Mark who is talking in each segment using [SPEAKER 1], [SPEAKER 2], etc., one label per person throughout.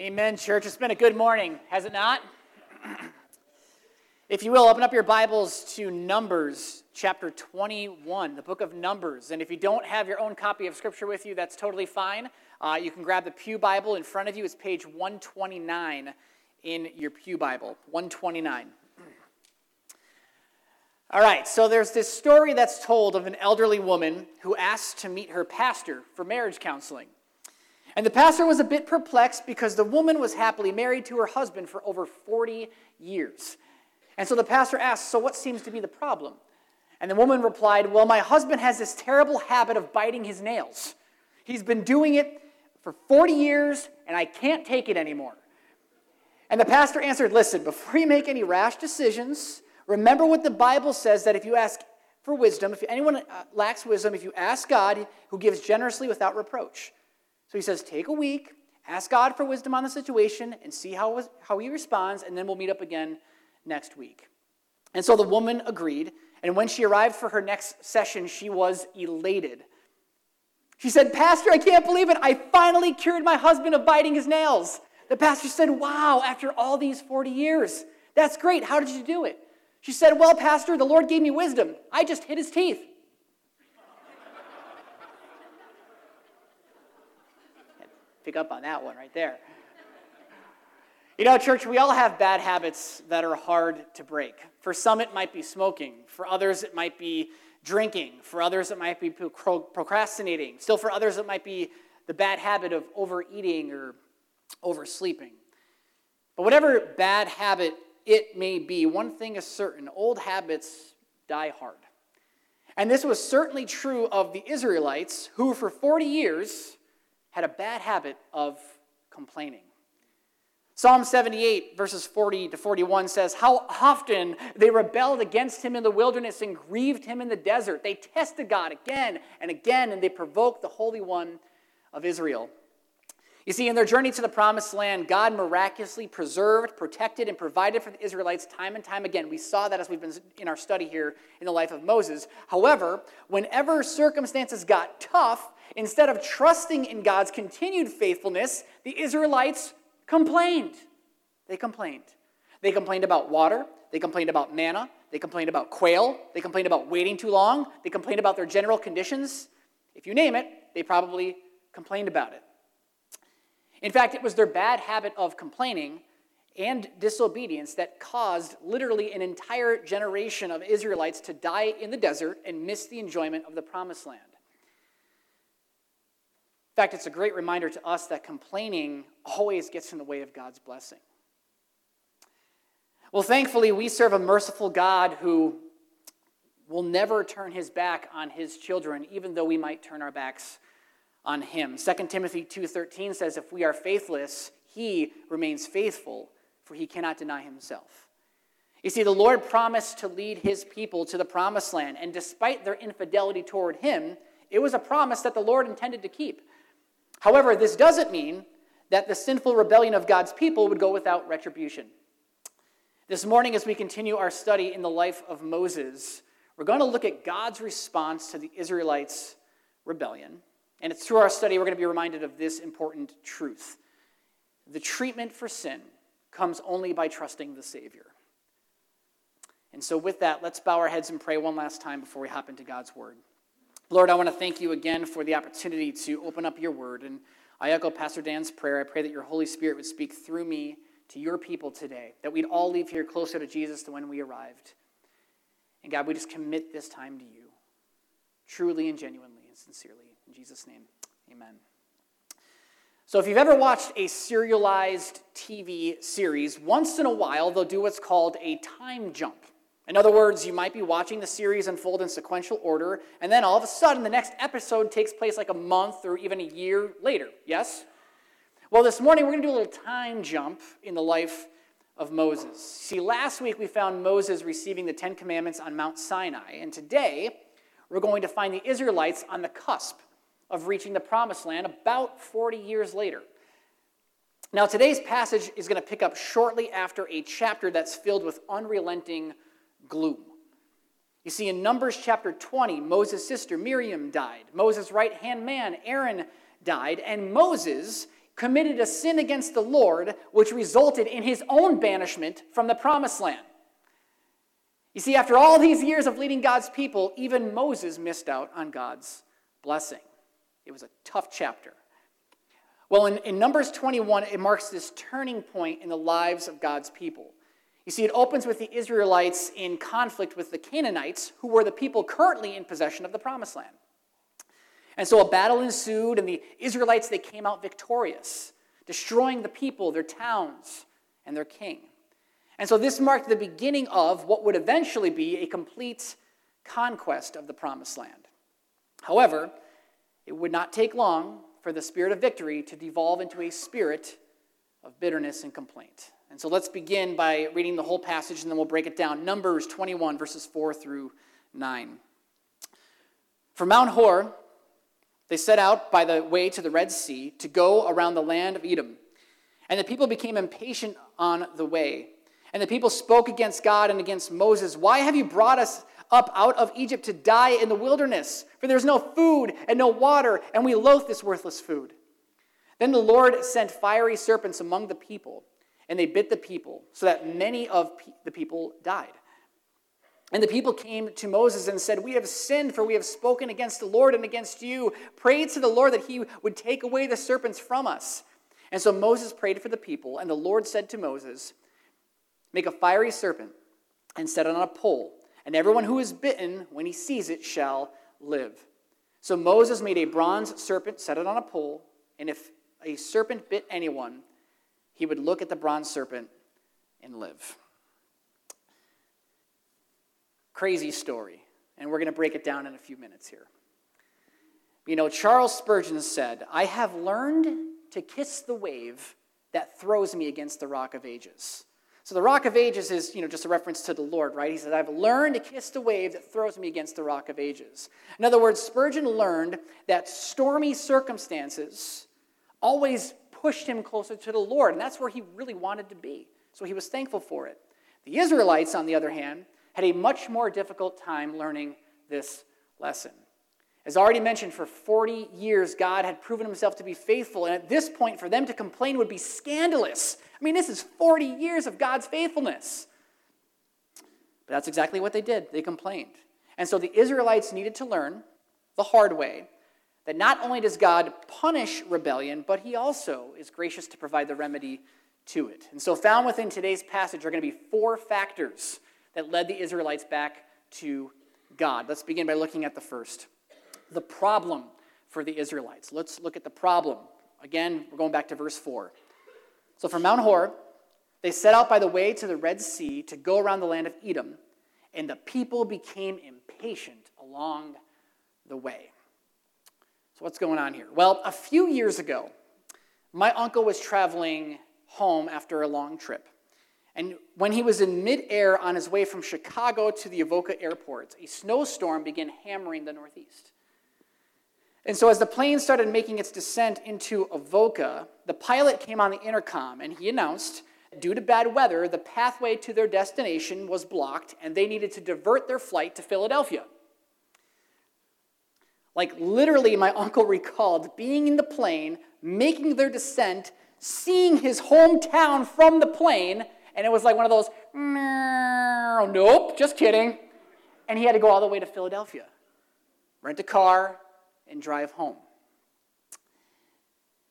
[SPEAKER 1] Amen, church. It's been a good morning, has it not? if you will, open up your Bibles to Numbers chapter 21, the book of Numbers. And if you don't have your own copy of Scripture with you, that's totally fine. Uh, you can grab the Pew Bible in front of you. It's page 129 in your Pew Bible. 129. All right, so there's this story that's told of an elderly woman who asked to meet her pastor for marriage counseling. And the pastor was a bit perplexed because the woman was happily married to her husband for over 40 years. And so the pastor asked, So what seems to be the problem? And the woman replied, Well, my husband has this terrible habit of biting his nails. He's been doing it for 40 years, and I can't take it anymore. And the pastor answered, Listen, before you make any rash decisions, remember what the Bible says that if you ask for wisdom, if anyone uh, lacks wisdom, if you ask God, who gives generously without reproach. So he says, take a week, ask God for wisdom on the situation, and see how, how he responds, and then we'll meet up again next week. And so the woman agreed, and when she arrived for her next session, she was elated. She said, Pastor, I can't believe it. I finally cured my husband of biting his nails. The pastor said, Wow, after all these 40 years. That's great. How did you do it? She said, Well, Pastor, the Lord gave me wisdom. I just hit his teeth. Pick up on that one right there. You know, church, we all have bad habits that are hard to break. For some, it might be smoking. For others, it might be drinking. For others, it might be procrastinating. Still, for others, it might be the bad habit of overeating or oversleeping. But whatever bad habit it may be, one thing is certain old habits die hard. And this was certainly true of the Israelites, who for 40 years had a bad habit of complaining. Psalm 78, verses 40 to 41 says, How often they rebelled against him in the wilderness and grieved him in the desert. They tested God again and again, and they provoked the Holy One of Israel. You see, in their journey to the promised land, God miraculously preserved, protected, and provided for the Israelites time and time again. We saw that as we've been in our study here in the life of Moses. However, whenever circumstances got tough, instead of trusting in God's continued faithfulness, the Israelites complained. They complained. They complained about water. They complained about manna. They complained about quail. They complained about waiting too long. They complained about their general conditions. If you name it, they probably complained about it. In fact, it was their bad habit of complaining and disobedience that caused literally an entire generation of Israelites to die in the desert and miss the enjoyment of the promised land. In fact, it's a great reminder to us that complaining always gets in the way of God's blessing. Well, thankfully, we serve a merciful God who will never turn his back on his children, even though we might turn our backs on him. 2 Timothy 2:13 says if we are faithless, he remains faithful, for he cannot deny himself. You see, the Lord promised to lead his people to the promised land, and despite their infidelity toward him, it was a promise that the Lord intended to keep. However, this doesn't mean that the sinful rebellion of God's people would go without retribution. This morning, as we continue our study in the life of Moses, we're going to look at God's response to the Israelites' rebellion. And it's through our study we're going to be reminded of this important truth. The treatment for sin comes only by trusting the Savior. And so, with that, let's bow our heads and pray one last time before we hop into God's Word. Lord, I want to thank you again for the opportunity to open up your Word. And I echo Pastor Dan's prayer. I pray that your Holy Spirit would speak through me to your people today, that we'd all leave here closer to Jesus than when we arrived. And God, we just commit this time to you, truly and genuinely and sincerely. In Jesus' name, amen. So, if you've ever watched a serialized TV series, once in a while they'll do what's called a time jump. In other words, you might be watching the series unfold in sequential order, and then all of a sudden the next episode takes place like a month or even a year later. Yes? Well, this morning we're going to do a little time jump in the life of Moses. See, last week we found Moses receiving the Ten Commandments on Mount Sinai, and today we're going to find the Israelites on the cusp of reaching the promised land about 40 years later. Now, today's passage is going to pick up shortly after a chapter that's filled with unrelenting gloom. You see, in Numbers chapter 20, Moses' sister Miriam died. Moses' right hand man, Aaron, died. And Moses committed a sin against the Lord, which resulted in his own banishment from the promised land. You see, after all these years of leading God's people, even Moses missed out on God's blessing. It was a tough chapter. Well, in, in, Numbers 21, it marks this turning point in the lives of God's people. You see, it opens with the Israelites in conflict with the Canaanites, who were the people currently in possession of the promised land. And so a battle ensued, and the Israelites, they came out victorious, destroying the people, their towns, and their king. And so this marked the beginning of what would eventually be a complete conquest of the promised land. However, it would not take long for the spirit of victory to devolve into a spirit of bitterness and complaint. And so let's begin by reading the whole passage and then we'll break it down. Numbers 21, verses 4 through 9. From Mount Hor, they set out by the way to the Red Sea to go around the land of Edom. And the people became impatient on the way. And the people spoke against God and against Moses. Why have you brought us up out of Egypt to die in the wilderness? For there's no food and no water, and we loathe this worthless food. Then the Lord sent fiery serpents among the people, and they bit the people, so that many of the people died. And the people came to Moses and said, We have sinned, for we have spoken against the Lord and against you. Prayed to the Lord that he would take away the serpents from us. And so Moses prayed for the people, and the Lord said to Moses, Make a fiery serpent and set it on a pole, and everyone who is bitten, when he sees it, shall live. So Moses made a bronze serpent, set it on a pole, and if a serpent bit anyone, he would look at the bronze serpent and live crazy story, and we're going to break it down in a few minutes here. You know, Charles Spurgeon said, I have learned to kiss the wave that throws me against the rock of ages. So the rock of ages is, you know, just a reference to the Lord, right? He said, I've learned to kiss the wave that throws me against the rock of ages. In other words, Spurgeon learned that stormy circumstances always pushed him closer to the Lord, and that's where he really wanted to be. So he was thankful for it. The Israelites, on the other hand, had a much more difficult time learning this lesson. As already mentioned, for 40 years, God had proven himself to be faithful, and at this point, for them to complain would be scandalous. I mean, this is 40 years of God's faithfulness. But that's exactly what they did. They complained. And so the Israelites needed to learn the hard way that not only does God punish rebellion, but he also is gracious to provide the remedy to it. And so, found within today's passage are going to be four factors that led the Israelites back to God. Let's begin by looking at the first the problem for the Israelites. Let's look at the problem. Again, we're going back to verse 4. So from Mount Hor, they set out by the way to the Red Sea to go around the land of Edom, and the people became impatient along the way. So, what's going on here? Well, a few years ago, my uncle was traveling home after a long trip. And when he was in midair on his way from Chicago to the Avoca airport, a snowstorm began hammering the Northeast. And so, as the plane started making its descent into Avoca, the pilot came on the intercom and he announced, due to bad weather, the pathway to their destination was blocked and they needed to divert their flight to Philadelphia. Like, literally, my uncle recalled being in the plane, making their descent, seeing his hometown from the plane, and it was like one of those, nope, just kidding. And he had to go all the way to Philadelphia, rent a car, and drive home.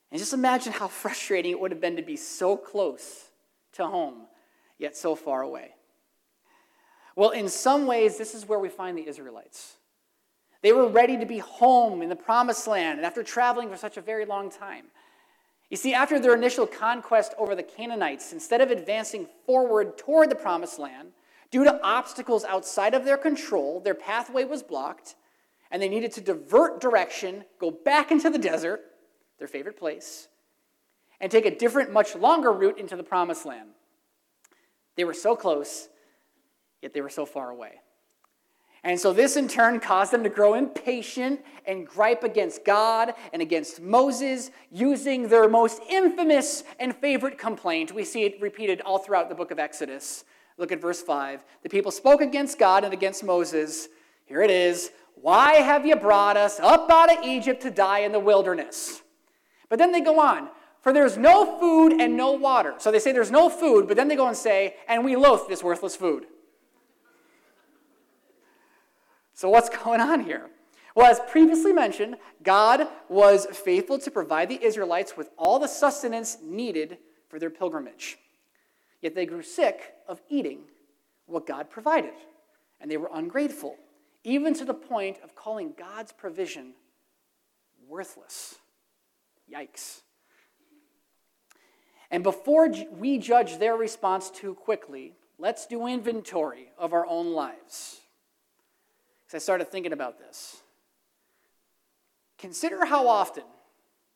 [SPEAKER 1] And just imagine how frustrating it would have been to be so close to home, yet so far away. Well, in some ways, this is where we find the Israelites. They were ready to be home in the promised land, and after traveling for such a very long time, you see, after their initial conquest over the Canaanites, instead of advancing forward toward the promised land, due to obstacles outside of their control, their pathway was blocked, and they needed to divert direction, go back into the desert, their favorite place, and take a different, much longer route into the promised land. They were so close, yet they were so far away. And so this in turn caused them to grow impatient and gripe against God and against Moses, using their most infamous and favorite complaint. We see it repeated all throughout the book of Exodus. Look at verse 5. The people spoke against God and against Moses. Here it is Why have you brought us up out of Egypt to die in the wilderness? But then they go on. for there's no food and no water. So they say there's no food, but then they go and say, and we loathe this worthless food. So what's going on here? Well, as previously mentioned, God was faithful to provide the Israelites with all the sustenance needed for their pilgrimage. Yet they grew sick of eating what God provided, and they were ungrateful, even to the point of calling God's provision worthless. Yikes. And before we judge their response too quickly, let's do inventory of our own lives. Because I started thinking about this. Consider how often,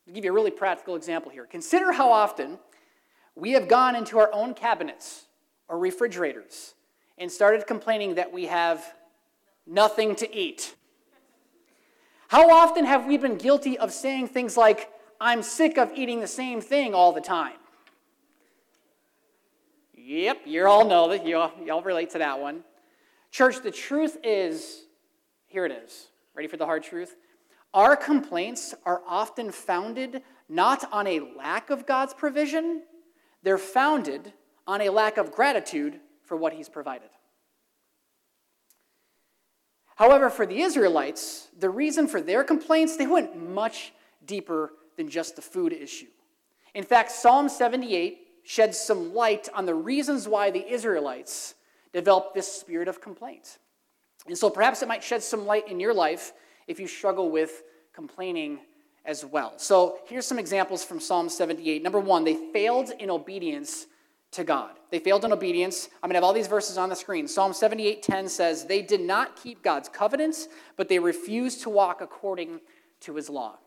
[SPEAKER 1] I'll give you a really practical example here. Consider how often we have gone into our own cabinets or refrigerators and started complaining that we have nothing to eat. How often have we been guilty of saying things like, I'm sick of eating the same thing all the time? Yep, you all know that. You all relate to that one. Church, the truth is here it is. Ready for the hard truth? Our complaints are often founded not on a lack of God's provision, they're founded on a lack of gratitude for what He's provided. However, for the Israelites, the reason for their complaints, they went much deeper than just the food issue. In fact, Psalm 78 sheds some light on the reasons why the Israelites developed this spirit of complaint. And so perhaps it might shed some light in your life if you struggle with complaining as well. So here's some examples from Psalm 78. Number one, they failed in obedience to God. They failed in obedience. I'm going to have all these verses on the screen. Psalm 78:10 says, "They did not keep God's covenants, but they refused to walk according to his law."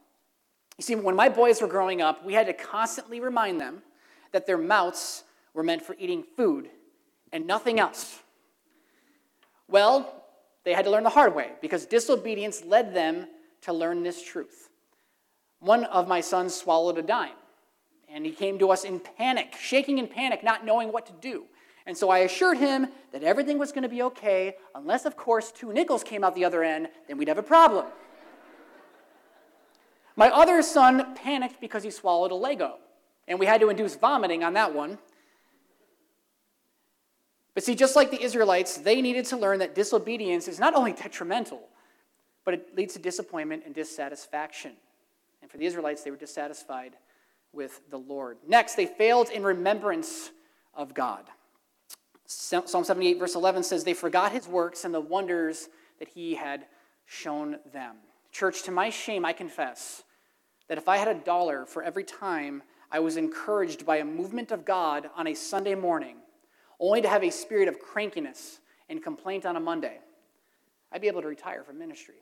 [SPEAKER 1] You see, when my boys were growing up, we had to constantly remind them that their mouths were meant for eating food and nothing else. Well, they had to learn the hard way because disobedience led them to learn this truth. One of my sons swallowed a dime, and he came to us in panic, shaking in panic, not knowing what to do. And so I assured him that everything was going to be okay, unless, of course, two nickels came out the other end, then we'd have a problem. my other son panicked because he swallowed a Lego, and we had to induce vomiting on that one. But see, just like the Israelites, they needed to learn that disobedience is not only detrimental, but it leads to disappointment and dissatisfaction. And for the Israelites, they were dissatisfied with the Lord. Next, they failed in remembrance of God. Psalm 78, verse 11 says, They forgot his works and the wonders that he had shown them. Church, to my shame, I confess that if I had a dollar for every time I was encouraged by a movement of God on a Sunday morning, only to have a spirit of crankiness and complaint on a Monday, I'd be able to retire from ministry.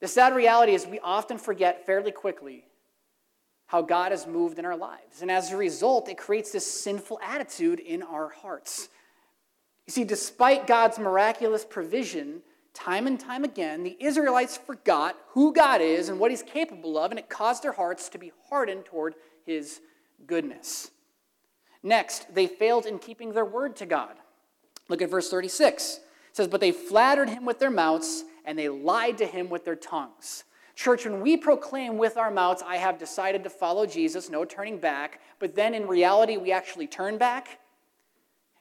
[SPEAKER 1] The sad reality is we often forget fairly quickly how God has moved in our lives. And as a result, it creates this sinful attitude in our hearts. You see, despite God's miraculous provision, time and time again, the Israelites forgot who God is and what He's capable of, and it caused their hearts to be hardened toward His goodness. Next, they failed in keeping their word to God. Look at verse 36. It says, But they flattered him with their mouths and they lied to him with their tongues. Church, when we proclaim with our mouths, I have decided to follow Jesus, no turning back, but then in reality we actually turn back,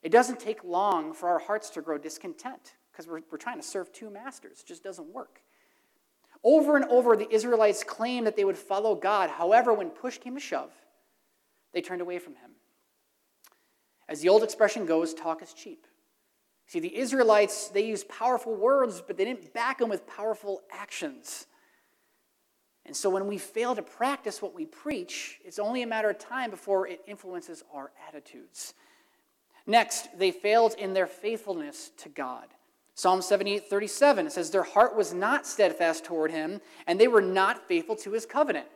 [SPEAKER 1] it doesn't take long for our hearts to grow discontent because we're, we're trying to serve two masters. It just doesn't work. Over and over, the Israelites claimed that they would follow God. However, when push came to shove, they turned away from him. As the old expression goes, talk is cheap. See, the Israelites, they used powerful words, but they didn't back them with powerful actions. And so when we fail to practice what we preach, it's only a matter of time before it influences our attitudes. Next, they failed in their faithfulness to God. Psalm 78 37 it says, Their heart was not steadfast toward him, and they were not faithful to his covenant.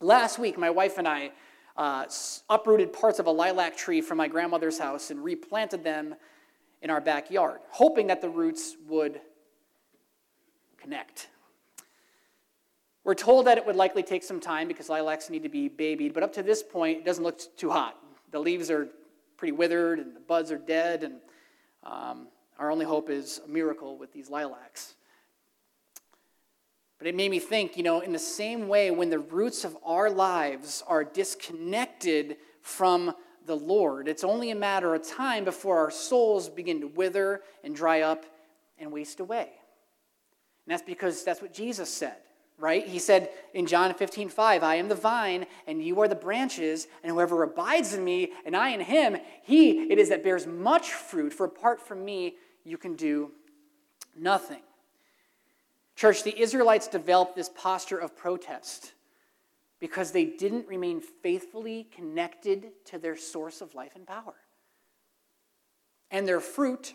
[SPEAKER 1] Last week, my wife and I uh, uprooted parts of a lilac tree from my grandmother's house and replanted them in our backyard, hoping that the roots would connect. We're told that it would likely take some time because lilacs need to be babied, but up to this point, it doesn't look too hot. The leaves are pretty withered and the buds are dead, and um, our only hope is a miracle with these lilacs. But it made me think, you know, in the same way, when the roots of our lives are disconnected from the Lord, it's only a matter of time before our souls begin to wither and dry up and waste away. And that's because that's what Jesus said, right? He said in John 15, 5, I am the vine, and you are the branches, and whoever abides in me, and I in him, he it is that bears much fruit, for apart from me, you can do nothing. Church, the Israelites developed this posture of protest because they didn't remain faithfully connected to their source of life and power. And their fruit,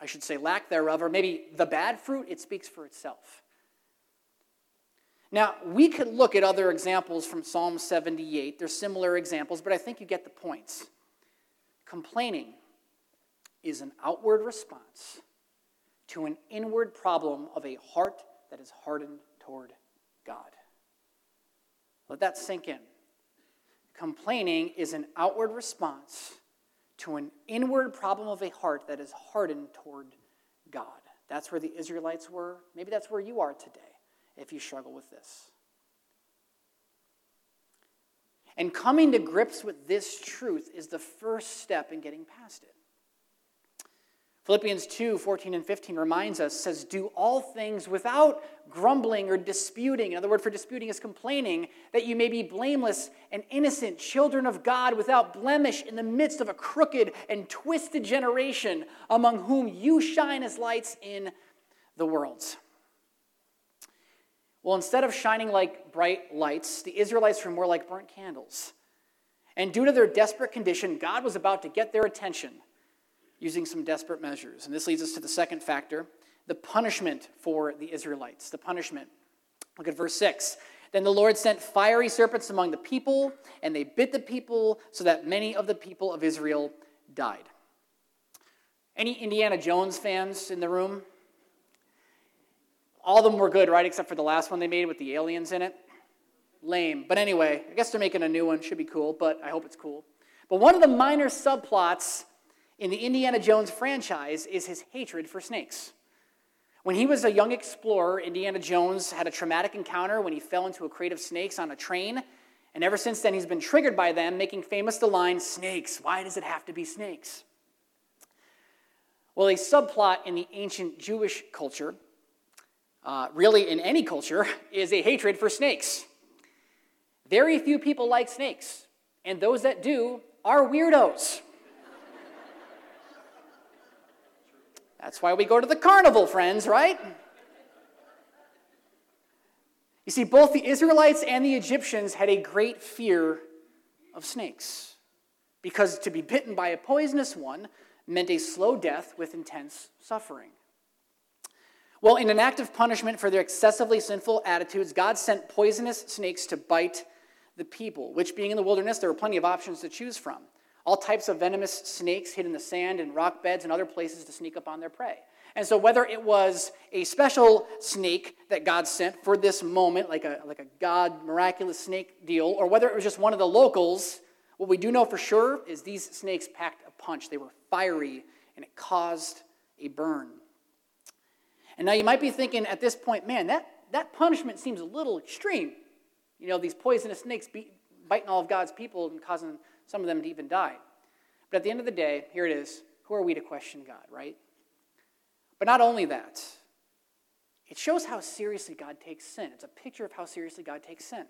[SPEAKER 1] I should say lack thereof, or maybe the bad fruit, it speaks for itself. Now, we could look at other examples from Psalm 78. They're similar examples, but I think you get the points. Complaining is an outward response to an inward problem of a heart that is hardened toward God. Let that sink in. Complaining is an outward response to an inward problem of a heart that is hardened toward God. That's where the Israelites were. Maybe that's where you are today if you struggle with this. And coming to grips with this truth is the first step in getting past it. Philippians 2 14 and 15 reminds us, says, Do all things without grumbling or disputing. Another word for disputing is complaining, that you may be blameless and innocent, children of God without blemish in the midst of a crooked and twisted generation, among whom you shine as lights in the world. Well, instead of shining like bright lights, the Israelites were more like burnt candles. And due to their desperate condition, God was about to get their attention using some desperate measures. And this leads us to the second factor the punishment for the Israelites. The punishment. Look at verse 6. Then the Lord sent fiery serpents among the people, and they bit the people, so that many of the people of Israel died. Any Indiana Jones fans in the room? All of them were good, right? Except for the last one they made with the aliens in it. Lame. But anyway, I guess they're making a new one. Should be cool, but I hope it's cool. But one of the minor subplots in the Indiana Jones franchise is his hatred for snakes. When he was a young explorer, Indiana Jones had a traumatic encounter when he fell into a crate of snakes on a train. And ever since then, he's been triggered by them, making famous the line, Snakes, why does it have to be snakes? Well, a subplot in the ancient Jewish culture, uh, really in any culture, is a hatred for snakes. Very few people like snakes, and those that do are weirdos. That's why we go to the carnival, friends, right? You see, both the Israelites and the Egyptians had a great fear of snakes because to be bitten by a poisonous one meant a slow death with intense suffering. Well, in an act of punishment for their excessively sinful attitudes, God sent poisonous snakes to bite the people, which, being in the wilderness, there were plenty of options to choose from all types of venomous snakes hid in the sand and rock beds and other places to sneak up on their prey. And so, whether it was a special snake that God sent for this moment, like a, like a God miraculous snake deal, or whether it was just one of the locals, what we do know for sure is these snakes packed a punch. They were fiery and it caused a burn. And now you might be thinking at this point, man, that, that punishment seems a little extreme. You know, these poisonous snakes beat, biting all of God's people and causing some of them to even died. But at the end of the day, here it is who are we to question God, right? But not only that, it shows how seriously God takes sin. It's a picture of how seriously God takes sin.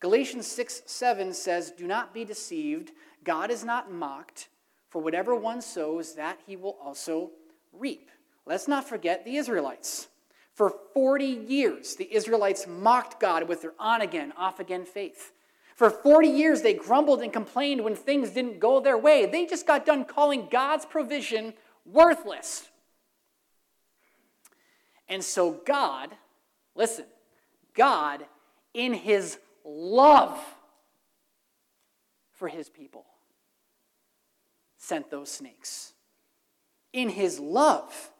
[SPEAKER 1] Galatians 6 7 says, Do not be deceived. God is not mocked, for whatever one sows, that he will also reap. Let's not forget the Israelites. For 40 years, the Israelites mocked God with their on again, off again faith. For 40 years, they grumbled and complained when things didn't go their way. They just got done calling God's provision worthless. And so, God, listen, God, in his love for his people, sent those snakes. In his love.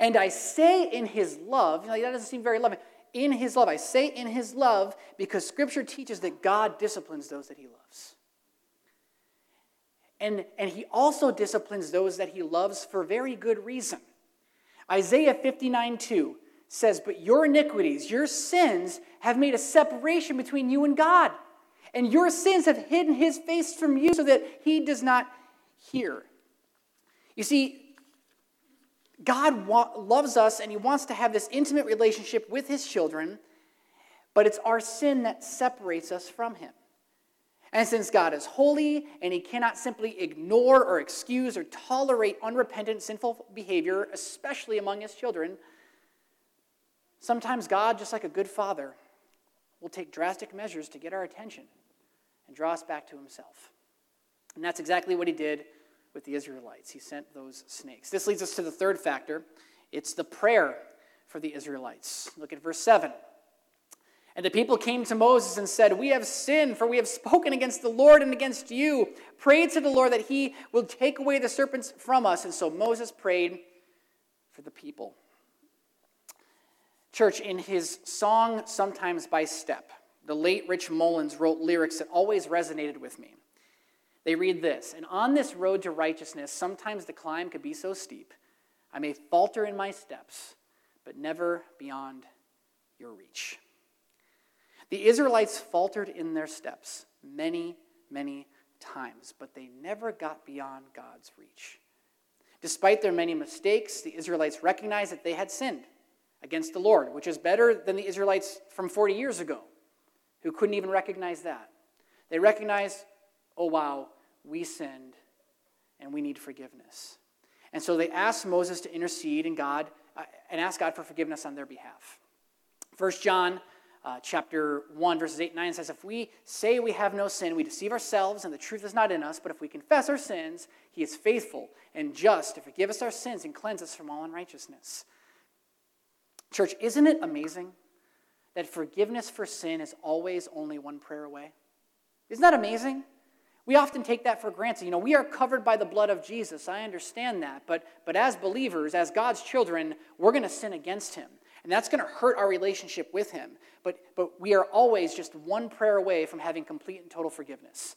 [SPEAKER 1] And I say in his love, you know, that doesn't seem very loving in his love. I say in his love because scripture teaches that God disciplines those that he loves. And, and he also disciplines those that he loves for very good reason. Isaiah 59 2 says, But your iniquities, your sins, have made a separation between you and God. And your sins have hidden his face from you so that he does not hear. You see, God wa- loves us and he wants to have this intimate relationship with his children, but it's our sin that separates us from him. And since God is holy and he cannot simply ignore or excuse or tolerate unrepentant sinful behavior, especially among his children, sometimes God, just like a good father, will take drastic measures to get our attention and draw us back to himself. And that's exactly what he did with the Israelites. He sent those snakes. This leads us to the third factor it's the prayer for the Israelites. Look at verse 7. And the people came to Moses and said, We have sinned, for we have spoken against the Lord and against you. Pray to the Lord that he will take away the serpents from us. And so Moses prayed for the people. Church, in his song, Sometimes by Step, the late Rich Mullins wrote lyrics that always resonated with me. They read this And on this road to righteousness, sometimes the climb could be so steep, I may falter in my steps, but never beyond your reach. The Israelites faltered in their steps many, many times, but they never got beyond God's reach. Despite their many mistakes, the Israelites recognized that they had sinned against the Lord, which is better than the Israelites from 40 years ago, who couldn't even recognize that. They recognized, oh, wow, we sinned and we need forgiveness. And so they asked Moses to intercede and God uh, and ask God for forgiveness on their behalf. First John uh, chapter 1, verses 8 and 9 says, If we say we have no sin, we deceive ourselves, and the truth is not in us. But if we confess our sins, he is faithful and just to forgive us our sins and cleanse us from all unrighteousness. Church, isn't it amazing that forgiveness for sin is always only one prayer away? Isn't that amazing? We often take that for granted. You know, we are covered by the blood of Jesus. I understand that. But, but as believers, as God's children, we're going to sin against him. And that's going to hurt our relationship with Him. But, but we are always just one prayer away from having complete and total forgiveness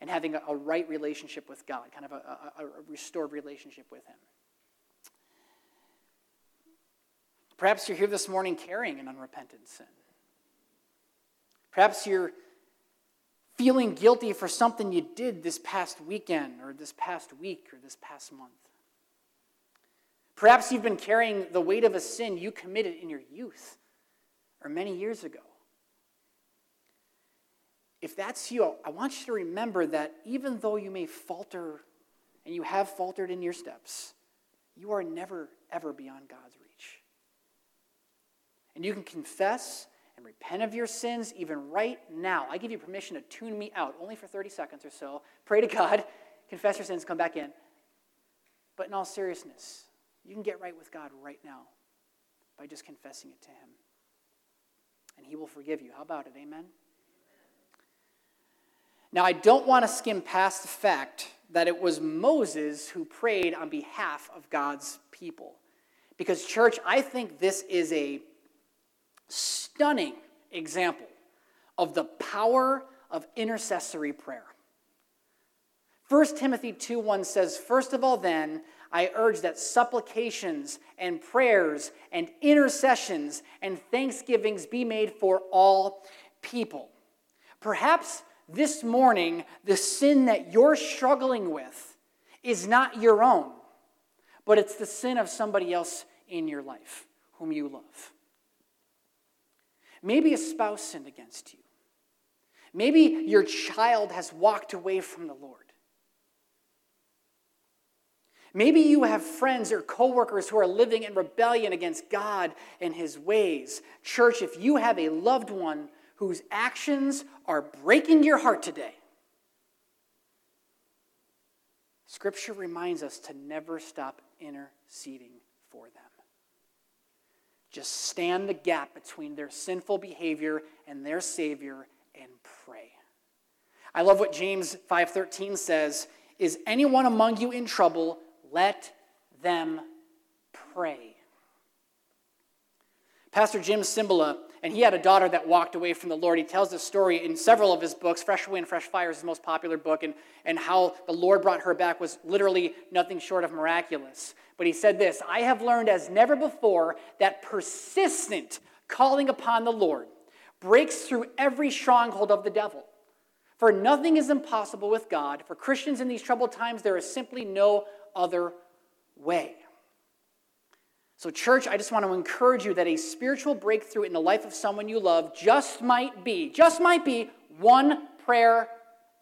[SPEAKER 1] and having a, a right relationship with God, kind of a, a, a restored relationship with Him. Perhaps you're here this morning carrying an unrepentant sin. Perhaps you're feeling guilty for something you did this past weekend or this past week or this past month. Perhaps you've been carrying the weight of a sin you committed in your youth or many years ago. If that's you, I want you to remember that even though you may falter and you have faltered in your steps, you are never, ever beyond God's reach. And you can confess and repent of your sins even right now. I give you permission to tune me out only for 30 seconds or so. Pray to God, confess your sins, come back in. But in all seriousness, you can get right with God right now by just confessing it to Him. And He will forgive you. How about it? Amen? Now, I don't want to skim past the fact that it was Moses who prayed on behalf of God's people. Because, church, I think this is a stunning example of the power of intercessory prayer. 1 Timothy 2 1 says, First of all, then, I urge that supplications and prayers and intercessions and thanksgivings be made for all people. Perhaps this morning, the sin that you're struggling with is not your own, but it's the sin of somebody else in your life whom you love. Maybe a spouse sinned against you. Maybe your child has walked away from the Lord. Maybe you have friends or coworkers who are living in rebellion against God and his ways. Church, if you have a loved one whose actions are breaking your heart today, Scripture reminds us to never stop interceding. Just stand the gap between their sinful behavior and their Savior and pray. I love what James 5:13 says, "Is anyone among you in trouble? Let them pray. Pastor Jim Cymbala and he had a daughter that walked away from the Lord. He tells this story in several of his books. Fresh Wind, Fresh Fire is his most popular book, and, and how the Lord brought her back was literally nothing short of miraculous. But he said this I have learned as never before that persistent calling upon the Lord breaks through every stronghold of the devil. For nothing is impossible with God. For Christians in these troubled times, there is simply no other way. So, church, I just want to encourage you that a spiritual breakthrough in the life of someone you love just might be, just might be one prayer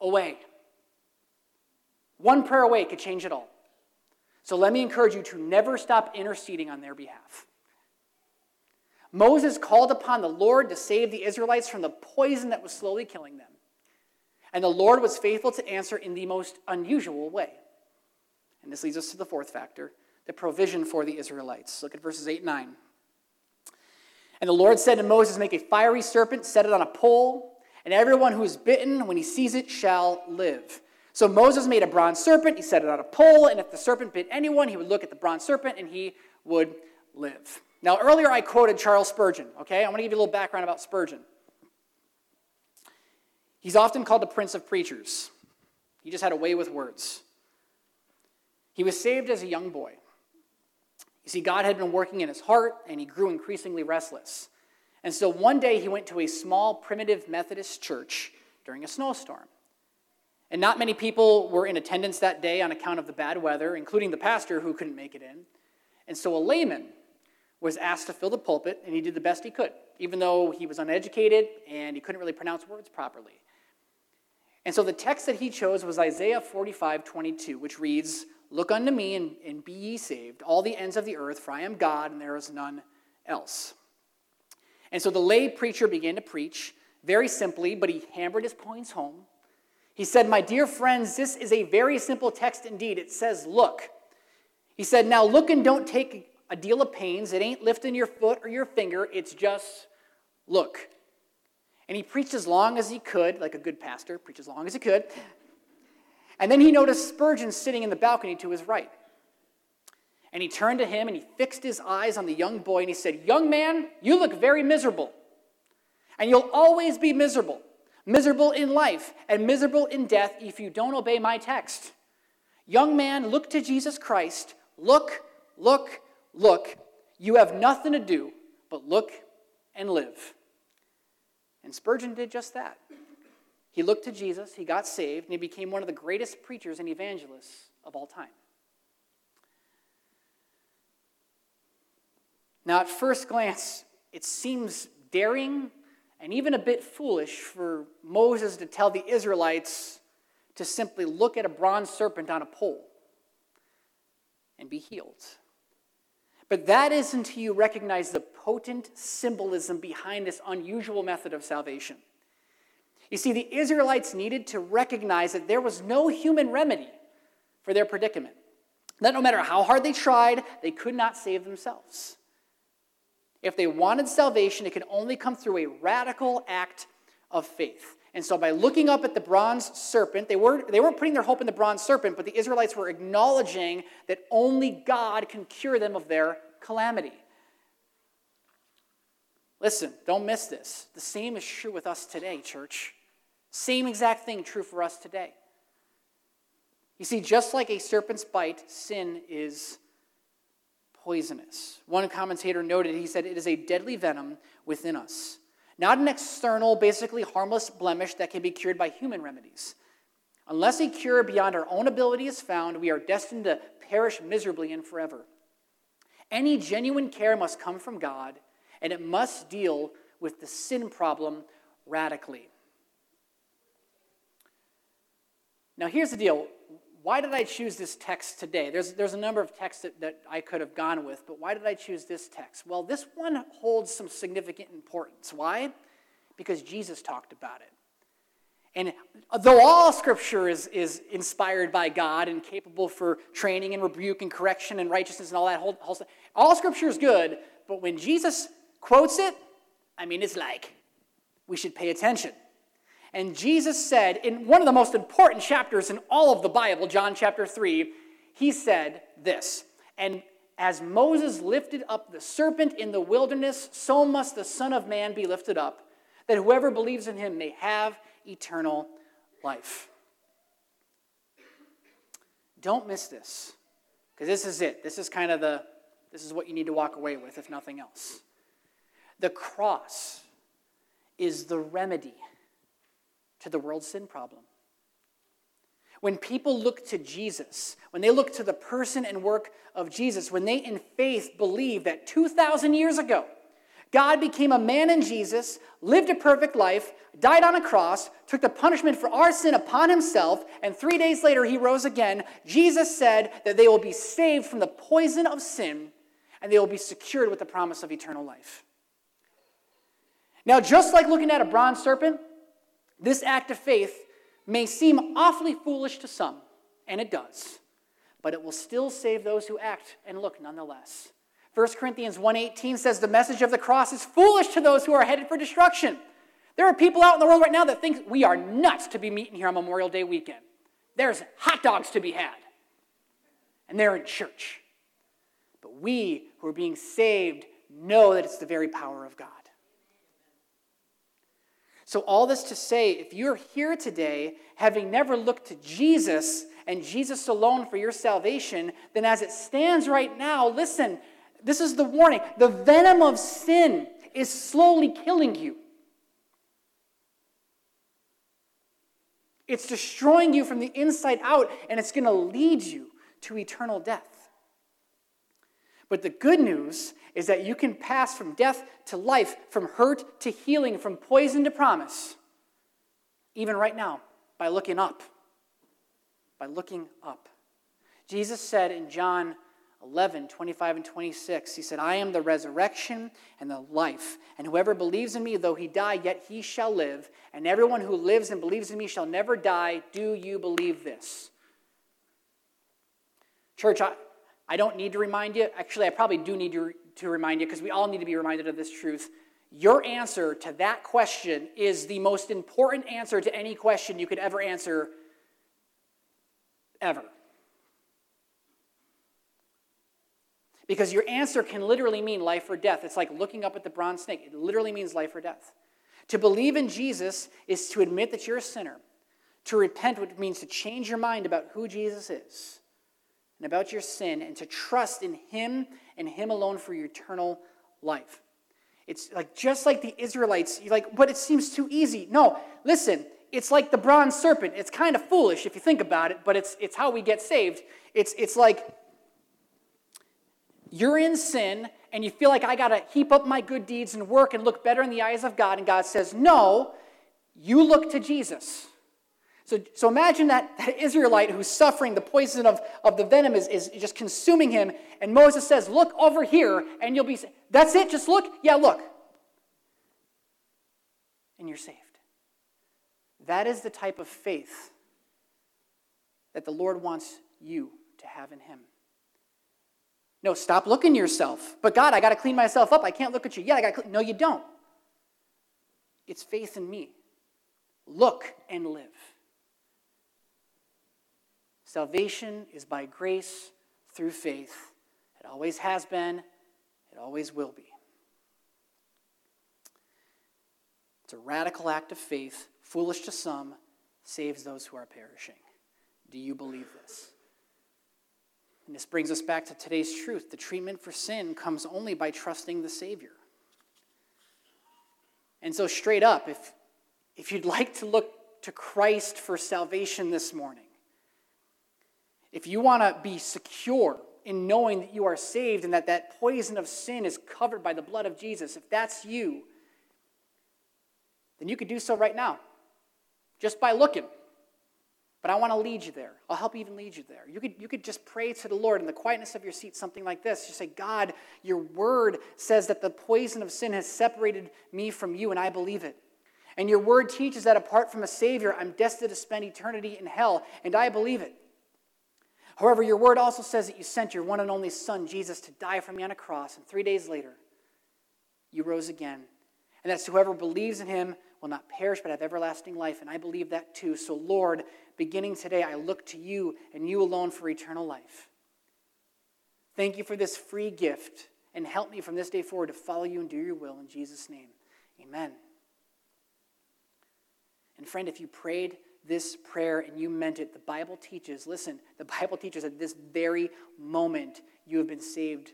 [SPEAKER 1] away. One prayer away could change it all. So, let me encourage you to never stop interceding on their behalf. Moses called upon the Lord to save the Israelites from the poison that was slowly killing them. And the Lord was faithful to answer in the most unusual way. And this leads us to the fourth factor the provision for the Israelites. Look at verses 8 and 9. And the Lord said to Moses, Make a fiery serpent, set it on a pole, and everyone who is bitten, when he sees it, shall live. So Moses made a bronze serpent, he set it on a pole, and if the serpent bit anyone, he would look at the bronze serpent and he would live. Now, earlier I quoted Charles Spurgeon, okay? I want to give you a little background about Spurgeon. He's often called the Prince of Preachers. He just had a way with words. He was saved as a young boy. You see, God had been working in his heart, and he grew increasingly restless. And so one day he went to a small, primitive Methodist church during a snowstorm. And not many people were in attendance that day on account of the bad weather, including the pastor who couldn't make it in. And so a layman was asked to fill the pulpit, and he did the best he could, even though he was uneducated and he couldn't really pronounce words properly. And so the text that he chose was Isaiah 45 22, which reads, Look unto me and, and be ye saved, all the ends of the earth, for I am God and there is none else. And so the lay preacher began to preach very simply, but he hammered his points home. He said, My dear friends, this is a very simple text indeed. It says, Look. He said, Now look and don't take a deal of pains. It ain't lifting your foot or your finger, it's just look. And he preached as long as he could, like a good pastor, preached as long as he could. And then he noticed Spurgeon sitting in the balcony to his right. And he turned to him and he fixed his eyes on the young boy and he said, Young man, you look very miserable. And you'll always be miserable. Miserable in life and miserable in death if you don't obey my text. Young man, look to Jesus Christ. Look, look, look. You have nothing to do but look and live. And Spurgeon did just that. He looked to Jesus, he got saved, and he became one of the greatest preachers and evangelists of all time. Now, at first glance, it seems daring and even a bit foolish for Moses to tell the Israelites to simply look at a bronze serpent on a pole and be healed. But that is until you recognize the potent symbolism behind this unusual method of salvation. You see, the Israelites needed to recognize that there was no human remedy for their predicament. That no matter how hard they tried, they could not save themselves. If they wanted salvation, it could only come through a radical act of faith. And so, by looking up at the bronze serpent, they, were, they weren't putting their hope in the bronze serpent, but the Israelites were acknowledging that only God can cure them of their calamity. Listen, don't miss this. The same is true with us today, church. Same exact thing true for us today. You see, just like a serpent's bite, sin is poisonous. One commentator noted, he said, it is a deadly venom within us. Not an external, basically harmless blemish that can be cured by human remedies. Unless a cure beyond our own ability is found, we are destined to perish miserably and forever. Any genuine care must come from God, and it must deal with the sin problem radically. Now, here's the deal. Why did I choose this text today? There's, there's a number of texts that, that I could have gone with, but why did I choose this text? Well, this one holds some significant importance. Why? Because Jesus talked about it. And though all scripture is, is inspired by God and capable for training and rebuke and correction and righteousness and all that whole, whole stuff, all scripture is good, but when Jesus quotes it, I mean, it's like we should pay attention. And Jesus said, in one of the most important chapters in all of the Bible, John chapter 3, he said this. And as Moses lifted up the serpent in the wilderness, so must the Son of Man be lifted up, that whoever believes in him may have eternal life. Don't miss this, because this is it. This is kind of the, this is what you need to walk away with, if nothing else. The cross is the remedy to the world's sin problem. When people look to Jesus, when they look to the person and work of Jesus, when they in faith believe that 2,000 years ago, God became a man in Jesus, lived a perfect life, died on a cross, took the punishment for our sin upon himself, and three days later he rose again. Jesus said that they will be saved from the poison of sin and they will be secured with the promise of eternal life. Now, just like looking at a bronze serpent, this act of faith may seem awfully foolish to some, and it does, but it will still save those who act and look nonetheless. 1 Corinthians 1:18 says the message of the cross is foolish to those who are headed for destruction. There are people out in the world right now that think we are nuts to be meeting here on Memorial Day weekend. There's hot dogs to be had. And they're in church. But we who are being saved know that it's the very power of God. So, all this to say, if you're here today having never looked to Jesus and Jesus alone for your salvation, then as it stands right now, listen, this is the warning. The venom of sin is slowly killing you. It's destroying you from the inside out, and it's going to lead you to eternal death. But the good news is that you can pass from death to life, from hurt to healing, from poison to promise, even right now, by looking up. By looking up. Jesus said in John 11, 25, and 26, He said, I am the resurrection and the life. And whoever believes in me, though he die, yet he shall live. And everyone who lives and believes in me shall never die. Do you believe this? Church, I, I don't need to remind you. Actually, I probably do need to, to remind you because we all need to be reminded of this truth. Your answer to that question is the most important answer to any question you could ever answer, ever. Because your answer can literally mean life or death. It's like looking up at the bronze snake, it literally means life or death. To believe in Jesus is to admit that you're a sinner. To repent, which means to change your mind about who Jesus is and about your sin and to trust in Him and Him alone for your eternal life. It's like just like the Israelites, you're like, but it seems too easy. No, listen, it's like the bronze serpent. It's kind of foolish if you think about it, but it's, it's how we get saved. It's, it's like you're in sin and you feel like I got to heap up my good deeds and work and look better in the eyes of God. And God says, no, you look to Jesus. So, so imagine that, that Israelite who's suffering the poison of, of the venom is, is just consuming him. And Moses says, Look over here, and you'll be. That's it, just look? Yeah, look. And you're saved. That is the type of faith that the Lord wants you to have in Him. No, stop looking yourself. But God, I got to clean myself up. I can't look at you yet. I got clean. No, you don't. It's faith in me. Look and live. Salvation is by grace through faith. It always has been, it always will be. It's a radical act of faith, foolish to some, saves those who are perishing. Do you believe this? And this brings us back to today's truth. The treatment for sin comes only by trusting the Savior. And so, straight up, if, if you'd like to look to Christ for salvation this morning, if you want to be secure in knowing that you are saved and that that poison of sin is covered by the blood of Jesus, if that's you, then you could do so right now, just by looking. But I want to lead you there. I'll help even lead you there. You could, you could just pray to the Lord in the quietness of your seat, something like this. Just say, God, your word says that the poison of sin has separated me from you, and I believe it. And your word teaches that apart from a Savior, I'm destined to spend eternity in hell, and I believe it. However, your word also says that you sent your one and only Son, Jesus, to die for me on a cross, and three days later, you rose again. And that whoever believes in him will not perish but have everlasting life. And I believe that too. So, Lord, beginning today, I look to you and you alone for eternal life. Thank you for this free gift and help me from this day forward to follow you and do your will in Jesus' name. Amen. And friend, if you prayed this prayer and you meant it, the Bible teaches, listen, the Bible teaches at this very moment you have been saved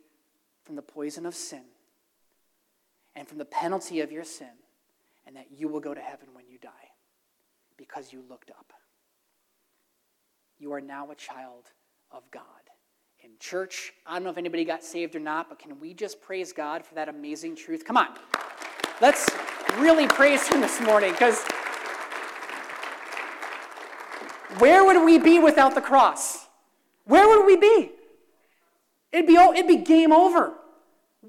[SPEAKER 1] from the poison of sin and from the penalty of your sin, and that you will go to heaven when you die because you looked up. You are now a child of God. In church, I don't know if anybody got saved or not, but can we just praise God for that amazing truth? Come on. Let's really praise Him this morning because where would we be without the cross? Where would we be? It'd be, it'd be game over.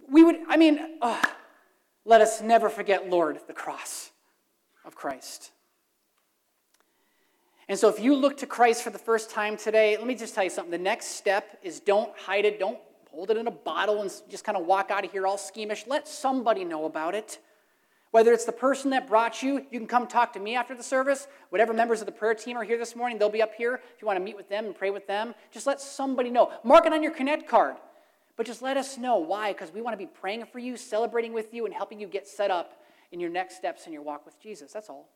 [SPEAKER 1] We would, I mean, let us never forget, Lord, the cross of Christ. And so, if you look to Christ for the first time today, let me just tell you something. The next step is don't hide it, don't hold it in a bottle and just kind of walk out of here all schemish. Let somebody know about it. Whether it's the person that brought you, you can come talk to me after the service. Whatever members of the prayer team are here this morning, they'll be up here. If you want to meet with them and pray with them, just let somebody know. Mark it on your Connect card. But just let us know why, because we want to be praying for you, celebrating with you, and helping you get set up in your next steps in your walk with Jesus. That's all.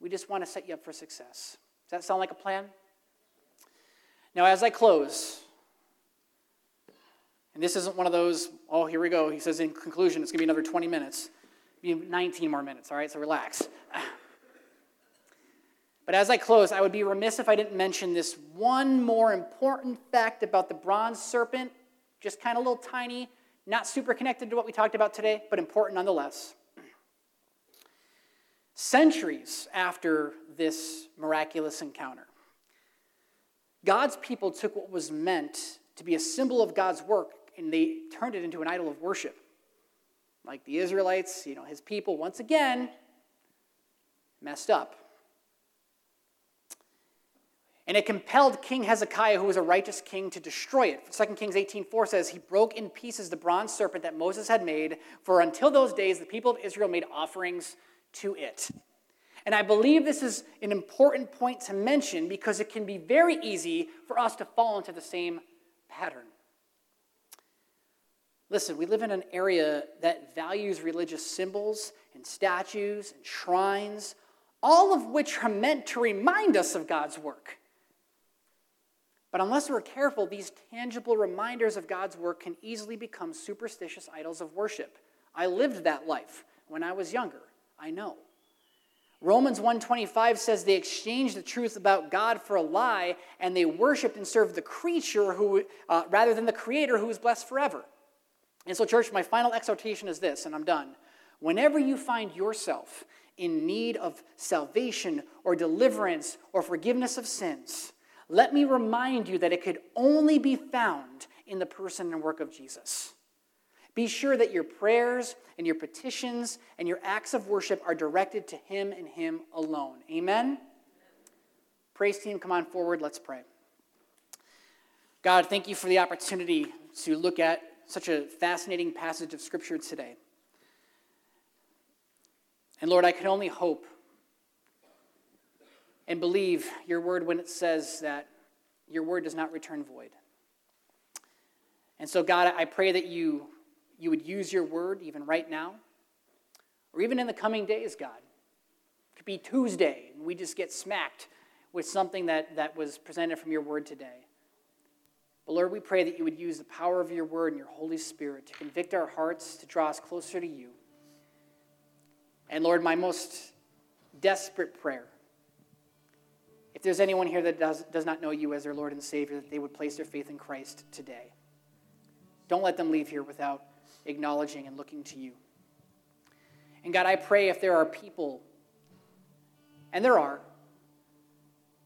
[SPEAKER 1] We just want to set you up for success. Does that sound like a plan? Now, as I close, and this isn't one of those, oh, here we go. He says in conclusion, it's going to be another 20 minutes. Be 19 more minutes, all right? So relax. But as I close, I would be remiss if I didn't mention this one more important fact about the bronze serpent just kind of a little tiny, not super connected to what we talked about today, but important nonetheless. Centuries after this miraculous encounter, God's people took what was meant to be a symbol of God's work and they turned it into an idol of worship. Like the Israelites, you know, his people once again messed up. And it compelled King Hezekiah, who was a righteous king, to destroy it. 2 Kings 18:4 says, He broke in pieces the bronze serpent that Moses had made, for until those days the people of Israel made offerings to it. And I believe this is an important point to mention because it can be very easy for us to fall into the same pattern. Listen, we live in an area that values religious symbols and statues and shrines, all of which are meant to remind us of God's work. But unless we're careful, these tangible reminders of God's work can easily become superstitious idols of worship. I lived that life when I was younger. I know. Romans 1:25 says they exchanged the truth about God for a lie and they worshiped and served the creature who uh, rather than the creator who is blessed forever. And so church, my final exhortation is this and I'm done. Whenever you find yourself in need of salvation or deliverance or forgiveness of sins, let me remind you that it could only be found in the person and work of Jesus. Be sure that your prayers and your petitions and your acts of worship are directed to Him and Him alone. Amen? Praise team, come on forward. Let's pray. God, thank you for the opportunity to look at such a fascinating passage of Scripture today. And Lord, I can only hope and believe your word when it says that your word does not return void. And so, God, I pray that you, you would use your word even right now, or even in the coming days, God. It could be Tuesday, and we just get smacked with something that, that was presented from your word today. But Lord, we pray that you would use the power of your word and your Holy Spirit to convict our hearts, to draw us closer to you. And Lord, my most desperate prayer if there's anyone here that does, does not know you as their Lord and Savior, that they would place their faith in Christ today. Don't let them leave here without acknowledging and looking to you. And God, I pray if there are people, and there are,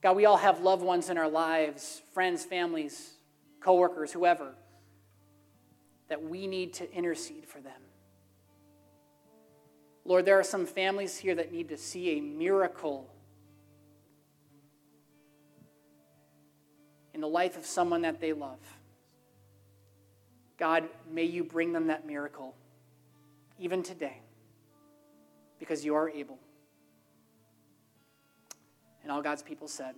[SPEAKER 1] God, we all have loved ones in our lives, friends, families, coworkers, whoever, that we need to intercede for them. Lord, there are some families here that need to see a miracle in the life of someone that they love. God, may you bring them that miracle, even today, because you are able. And all God's people said,